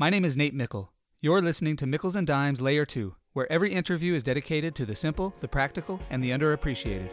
My name is Nate Mickle. You're listening to Mickles and Dimes Layer 2, where every interview is dedicated to the simple, the practical, and the underappreciated.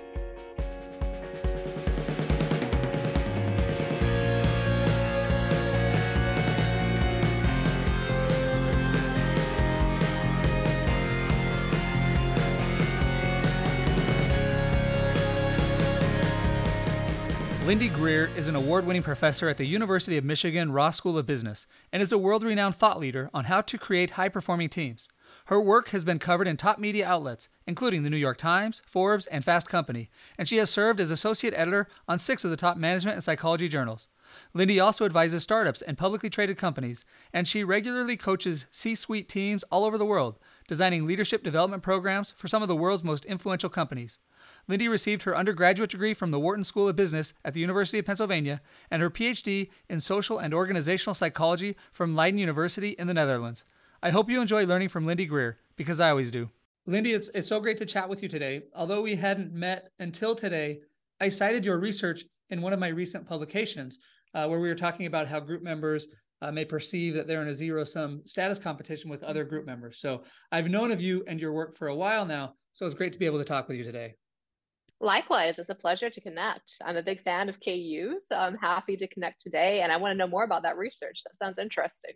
Lindy Greer is an award winning professor at the University of Michigan Ross School of Business and is a world renowned thought leader on how to create high performing teams. Her work has been covered in top media outlets, including the New York Times, Forbes, and Fast Company, and she has served as associate editor on six of the top management and psychology journals. Lindy also advises startups and publicly traded companies, and she regularly coaches C suite teams all over the world, designing leadership development programs for some of the world's most influential companies. Lindy received her undergraduate degree from the Wharton School of Business at the University of Pennsylvania and her PhD in social and organizational psychology from Leiden University in the Netherlands. I hope you enjoy learning from Lindy Greer, because I always do. Lindy, it's, it's so great to chat with you today. Although we hadn't met until today, I cited your research in one of my recent publications uh, where we were talking about how group members uh, may perceive that they're in a zero sum status competition with other group members. So I've known of you and your work for a while now. So it's great to be able to talk with you today. Likewise, it's a pleasure to connect. I'm a big fan of KU, so I'm happy to connect today, and I want to know more about that research. That sounds interesting.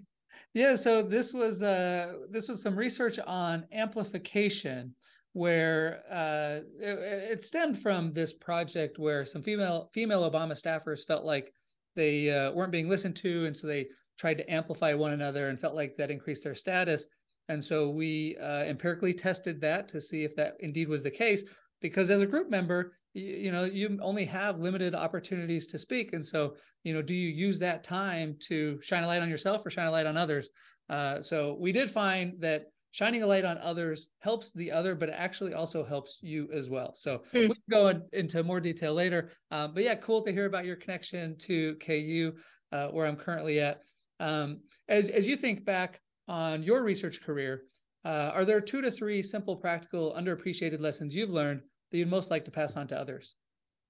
Yeah, so this was uh, this was some research on amplification, where uh, it, it, stemmed from this project where some female female Obama staffers felt like they uh, weren't being listened to, and so they tried to amplify one another and felt like that increased their status. And so we uh, empirically tested that to see if that indeed was the case because as a group member you, you, know you only have limited opportunities to speak. And so you know do you use that time to shine a light on yourself or shine a light on others? Uh, so we did find that shining a light on others helps the other but it actually also helps you as well. So mm. we can go in, into more detail later. Uh, but yeah cool to hear about your connection to ku uh, where i'm currently at um, as, as you think back on your research career uh, are there two to three simple, practical, underappreciated lessons you've learned that you'd most like to pass on to others?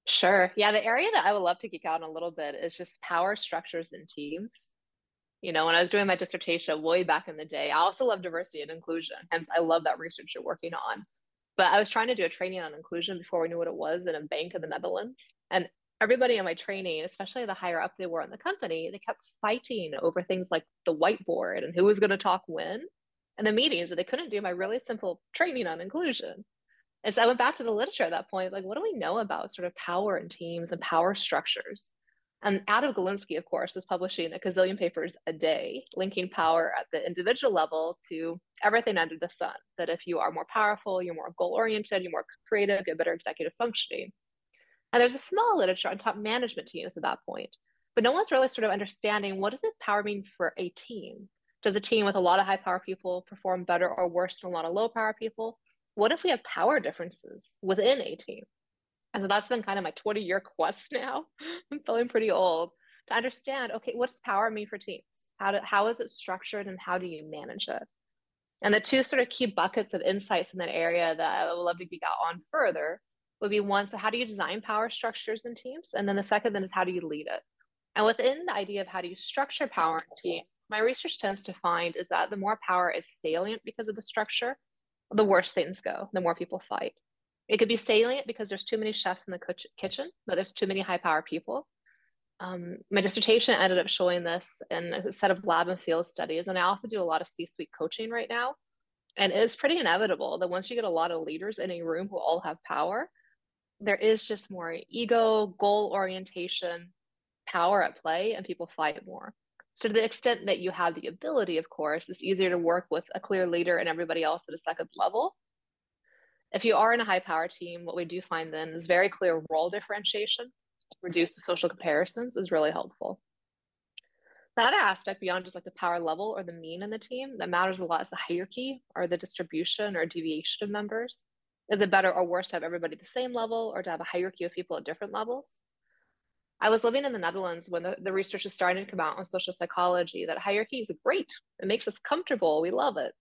Sure. Yeah, the area that I would love to geek out on a little bit is just power structures and teams. You know, when I was doing my dissertation way back in the day, I also love diversity and inclusion. Hence, I love that research you're working on. But I was trying to do a training on inclusion before we knew what it was in a bank in the Netherlands. And everybody in my training, especially the higher up they were in the company, they kept fighting over things like the whiteboard and who was going to talk when and the meetings, and they couldn't do my really simple training on inclusion. And so I went back to the literature at that point, like, what do we know about sort of power and teams and power structures? And Adam Galinsky, of course, is publishing a gazillion papers a day, linking power at the individual level to everything under the sun. That if you are more powerful, you're more goal oriented, you're more creative, you have better executive functioning. And there's a small literature on top management teams at that point, but no one's really sort of understanding what does it power mean for a team? Does a team with a lot of high power people perform better or worse than a lot of low power people? what if we have power differences within a team? And so that's been kind of my 20 year quest now. I'm feeling pretty old to understand okay, what does power mean for teams? How, do, how is it structured and how do you manage it? And the two sort of key buckets of insights in that area that I would love to geek out on further would be one, so how do you design power structures in teams? And then the second then is how do you lead it? And within the idea of how do you structure power in teams, my research tends to find is that the more power is salient because of the structure, the worse things go, the more people fight. It could be salient because there's too many chefs in the kitchen, but there's too many high power people. Um, my dissertation ended up showing this in a set of lab and field studies. And I also do a lot of C suite coaching right now. And it's pretty inevitable that once you get a lot of leaders in a room who all have power, there is just more ego, goal orientation, power at play, and people fight more. So to the extent that you have the ability, of course, it's easier to work with a clear leader and everybody else at a second level. If you are in a high power team, what we do find then is very clear role differentiation. Reduce the social comparisons is really helpful. The other aspect beyond just like the power level or the mean in the team that matters a lot is the hierarchy or the distribution or deviation of members. Is it better or worse to have everybody at the same level or to have a hierarchy of people at different levels? I was living in the Netherlands when the, the research is starting to come out on social psychology that hierarchy is great. It makes us comfortable. We love it.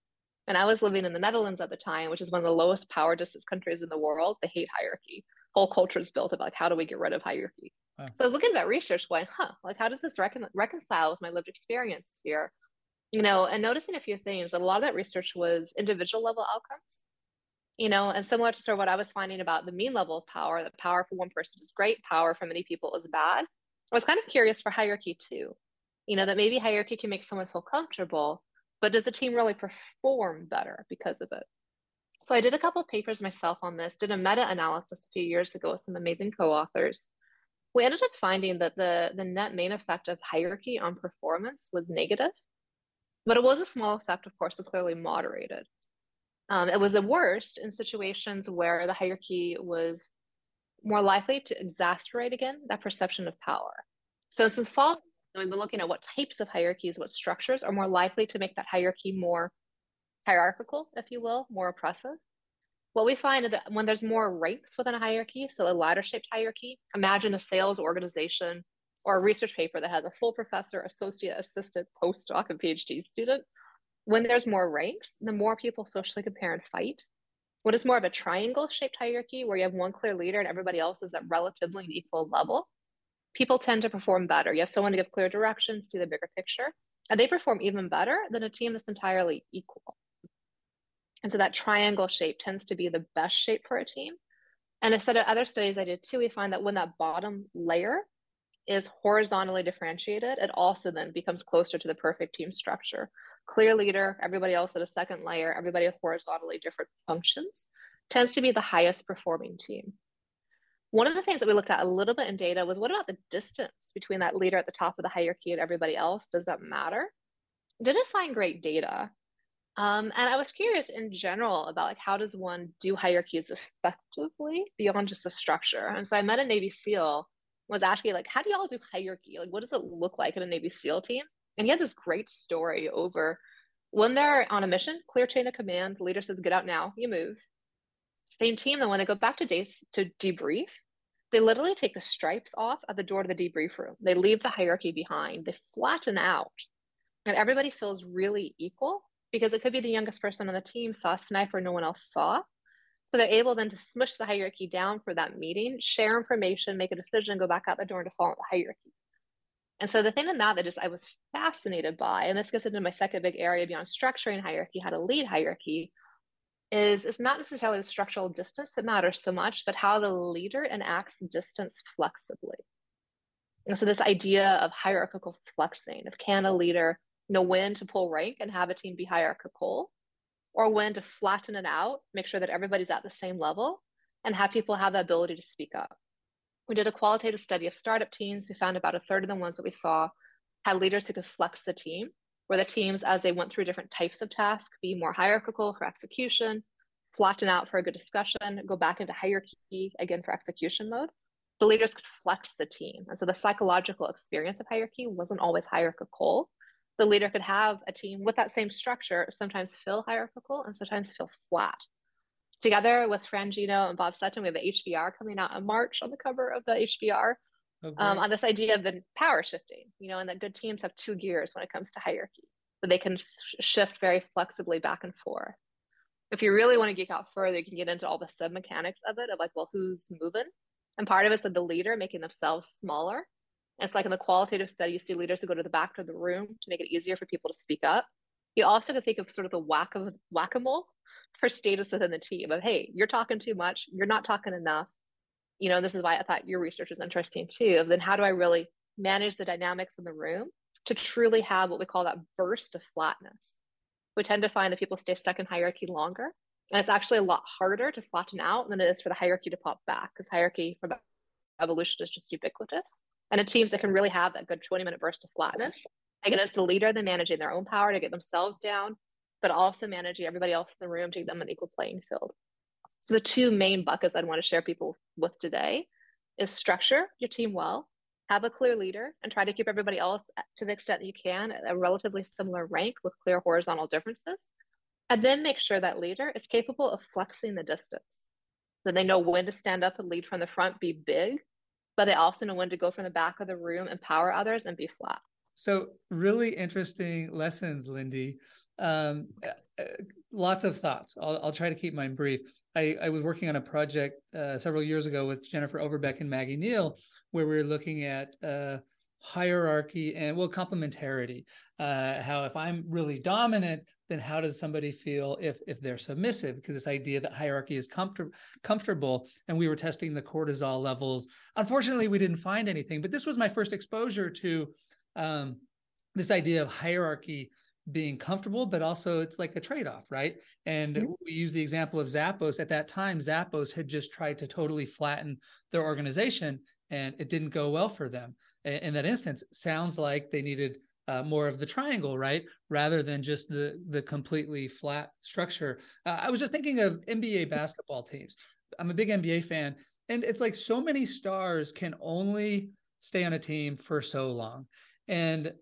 And I was living in the Netherlands at the time, which is one of the lowest power distance countries in the world. They hate hierarchy. Whole culture is built about like, how do we get rid of hierarchy? So I was looking at that research going, huh, like how does this recon- reconcile with my lived experience here? you know, and noticing a few things. A lot of that research was individual level outcomes, you know, and similar to sort of what I was finding about the mean level of power, that power for one person is great, power for many people is bad. I was kind of curious for hierarchy too, you know, that maybe hierarchy can make someone feel comfortable, but does the team really perform better because of it? So I did a couple of papers myself on this, did a meta-analysis a few years ago with some amazing co-authors. We ended up finding that the, the net main effect of hierarchy on performance was negative, but it was a small effect, of course, and clearly moderated. Um, it was the worst in situations where the hierarchy was more likely to exacerbate again that perception of power. So since fall, we've been looking at what types of hierarchies, what structures are more likely to make that hierarchy more hierarchical, if you will, more oppressive. What we find is that when there's more ranks within a hierarchy, so a ladder shaped hierarchy, imagine a sales organization or a research paper that has a full professor, associate, assistant, postdoc, and PhD student. When there's more ranks, the more people socially compare and fight. What is more of a triangle shaped hierarchy where you have one clear leader and everybody else is at relatively an equal level, people tend to perform better. You have someone to give clear directions, see the bigger picture, and they perform even better than a team that's entirely equal. And so that triangle shape tends to be the best shape for a team. And a set of other studies I did too, we find that when that bottom layer is horizontally differentiated, it also then becomes closer to the perfect team structure. Clear leader, everybody else at a second layer, everybody with horizontally different functions, tends to be the highest performing team. One of the things that we looked at a little bit in data was what about the distance between that leader at the top of the hierarchy and everybody else? Does that matter? Didn't find great data. Um, and I was curious in general about like how does one do hierarchies effectively beyond just a structure? And so I met a Navy SEAL, was asking like, how do y'all do hierarchy? Like, what does it look like in a Navy SEAL team? And he had this great story over when they're on a mission, clear chain of command, the leader says, get out now, you move. Same team, then when they go back to days to debrief, they literally take the stripes off at the door to the debrief room. They leave the hierarchy behind. They flatten out, and everybody feels really equal because it could be the youngest person on the team saw a sniper no one else saw. So they're able then to smush the hierarchy down for that meeting, share information, make a decision, go back out the door and follow the hierarchy. And so the thing in that that just I was fascinated by, and this gets into my second big area beyond structuring hierarchy, how to lead hierarchy, is it's not necessarily the structural distance that matters so much, but how the leader enacts distance flexibly. And so this idea of hierarchical flexing, of can a leader know when to pull rank and have a team be hierarchical or when to flatten it out, make sure that everybody's at the same level and have people have the ability to speak up. We did a qualitative study of startup teams. We found about a third of the ones that we saw had leaders who could flex the team, where the teams, as they went through different types of tasks, be more hierarchical for execution, flatten out for a good discussion, go back into hierarchy again for execution mode. The leaders could flex the team. And so the psychological experience of hierarchy wasn't always hierarchical, the leader could have a team with that same structure sometimes feel hierarchical and sometimes feel flat. Together with Fran Gino and Bob Sutton, we have the HBR coming out in March on the cover of the HBR okay. um, on this idea of the power shifting, you know, and that good teams have two gears when it comes to hierarchy, that they can sh- shift very flexibly back and forth. If you really want to geek out further, you can get into all the sub mechanics of it, of like, well, who's moving? And part of it is that the leader making themselves smaller it's like in the qualitative study, you see leaders who go to the back of the room to make it easier for people to speak up. You also can think of sort of the whack of whack-a-mole for status within the team of, hey, you're talking too much, you're not talking enough. You know, this is why I thought your research is interesting too. Of then how do I really manage the dynamics in the room to truly have what we call that burst of flatness? We tend to find that people stay stuck in hierarchy longer. And it's actually a lot harder to flatten out than it is for the hierarchy to pop back because hierarchy from evolution is just ubiquitous. And it teams that can really have that good 20 minute burst of flatness. Again, it's the leader, they're managing their own power to get themselves down, but also managing everybody else in the room to give them an equal playing field. So the two main buckets I'd want to share people with today is structure your team well, have a clear leader, and try to keep everybody else to the extent that you can at a relatively similar rank with clear horizontal differences. And then make sure that leader is capable of flexing the distance. So they know when to stand up and lead from the front, be big, but they also know when to go from the back of the room, empower others, and be flat. So, really interesting lessons, Lindy. Um, uh, uh, lots of thoughts. I'll, I'll, try to keep mine brief. I, I was working on a project uh, several years ago with Jennifer Overbeck and Maggie Neale, where we were looking at uh, hierarchy and well complementarity uh, how if i'm really dominant then how does somebody feel if if they're submissive because this idea that hierarchy is comfort, comfortable and we were testing the cortisol levels unfortunately we didn't find anything but this was my first exposure to um, this idea of hierarchy being comfortable, but also it's like a trade-off, right? And mm-hmm. we use the example of Zappos. At that time, Zappos had just tried to totally flatten their organization, and it didn't go well for them. In that instance, sounds like they needed uh, more of the triangle, right, rather than just the the completely flat structure. Uh, I was just thinking of NBA basketball teams. I'm a big NBA fan, and it's like so many stars can only stay on a team for so long, and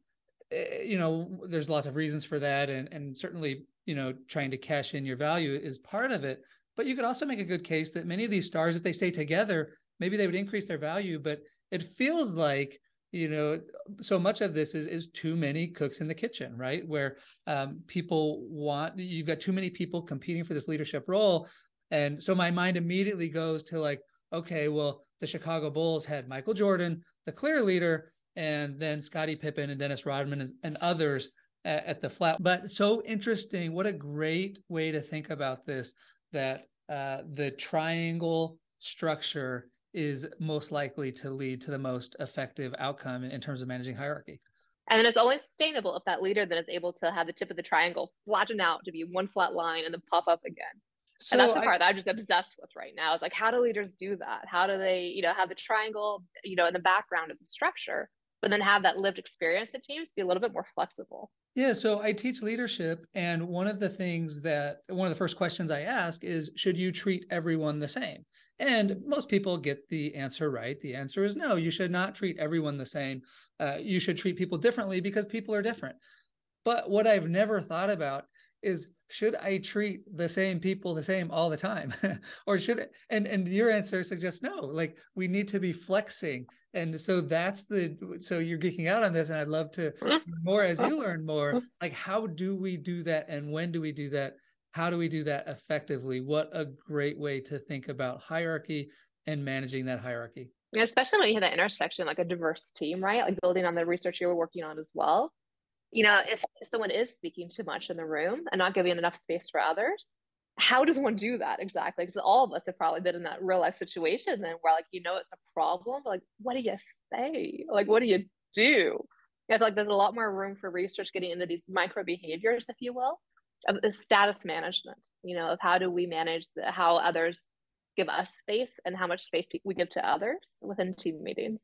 eh, you know there's lots of reasons for that, and and certainly you know trying to cash in your value is part of it. But you could also make a good case that many of these stars, if they stay together, maybe they would increase their value. But it feels like you know so much of this is is too many cooks in the kitchen right? Where um, people want you've got too many people competing for this leadership role. And so my mind immediately goes to like okay well the chicago bulls had michael jordan the clear leader and then scottie pippen and dennis rodman and, and others at, at, the flat. But so interesting. What a great way to think about this that uh, the triangle structure is most likely to lead to the most effective outcome in, in terms of managing hierarchy. And then it's only sustainable if that leader then is able to have the tip of the triangle flatten out to be one flat line and then pop up again. So and that's the part I, that I'm just obsessed with right now. It's like, how do leaders do that? How do they, you know, have the triangle, you know, in the background as a structure, but then have that lived experience in teams be a little bit more flexible? Yeah, so I teach leadership, and one of the things that one of the first questions I ask is, should you treat everyone the same? And most people get the answer right. The answer is no, you should not treat everyone the same. Uh, you should treat people differently because people are different. But what I've never thought about is should I treat the same people the same all the time? or should it, and and your answer suggests no, like we need to be flexing. And so that's the so you're geeking out on this and i'd love to more as you learn more. Like how do we do that and when do we do that? How do we do that effectively? What a great way to think about hierarchy and managing that hierarchy. Yeah, especially when you have that intersection like a diverse team right? Like building on the research you were working on as well you know if someone is speaking too much in the room and not giving enough space for others how does one do that exactly? Because all of us have probably been in that real life situation then where like you know it's a problem, but like what do you say? Like what do you do? I feel like there's a lot more room for research getting into these micro behaviors, if you will, of the status management, you know, of how do we manage the, how others give us space and how much space we give to others within team meetings.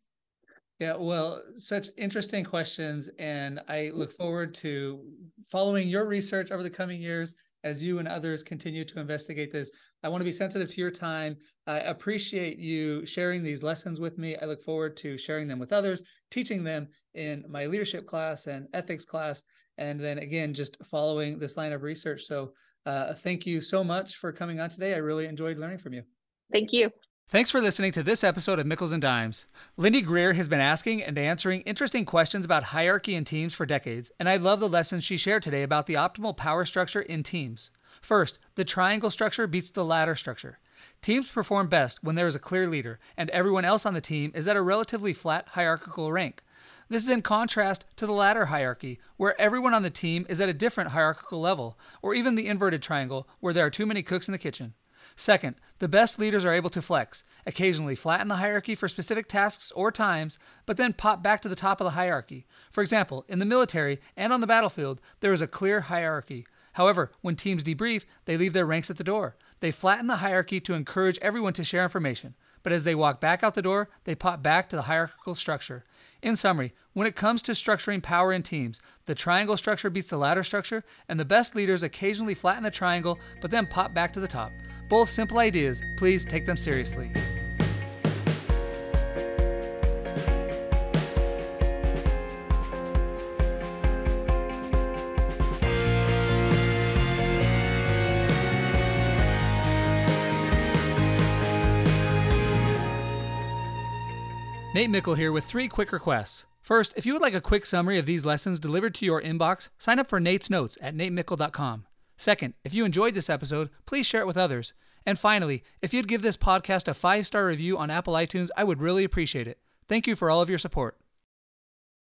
Yeah, well, such interesting questions. And I look forward to following your research over the coming years as you and others continue to investigate this. I want to be sensitive to your time. I appreciate you sharing these lessons with me. I look forward to sharing them with others, teaching them in my leadership class and ethics class, and then again, just following this line of research. So, uh, thank you so much for coming on today. I really enjoyed learning from you. Thank you. Thanks for listening to this episode of Mickles and Dimes. Lindy Greer has been asking and answering interesting questions about hierarchy in teams for decades, and I love the lessons she shared today about the optimal power structure in teams. First, the triangle structure beats the ladder structure. Teams perform best when there is a clear leader, and everyone else on the team is at a relatively flat hierarchical rank. This is in contrast to the ladder hierarchy, where everyone on the team is at a different hierarchical level, or even the inverted triangle, where there are too many cooks in the kitchen. Second, the best leaders are able to flex, occasionally flatten the hierarchy for specific tasks or times, but then pop back to the top of the hierarchy. For example, in the military and on the battlefield, there is a clear hierarchy. However, when teams debrief, they leave their ranks at the door. They flatten the hierarchy to encourage everyone to share information. But as they walk back out the door, they pop back to the hierarchical structure. In summary, when it comes to structuring power in teams, the triangle structure beats the ladder structure, and the best leaders occasionally flatten the triangle but then pop back to the top. Both simple ideas, please take them seriously. Nate Mickle here with three quick requests. First, if you would like a quick summary of these lessons delivered to your inbox, sign up for Nate's Notes at natemickle.com. Second, if you enjoyed this episode, please share it with others. And finally, if you'd give this podcast a five star review on Apple iTunes, I would really appreciate it. Thank you for all of your support.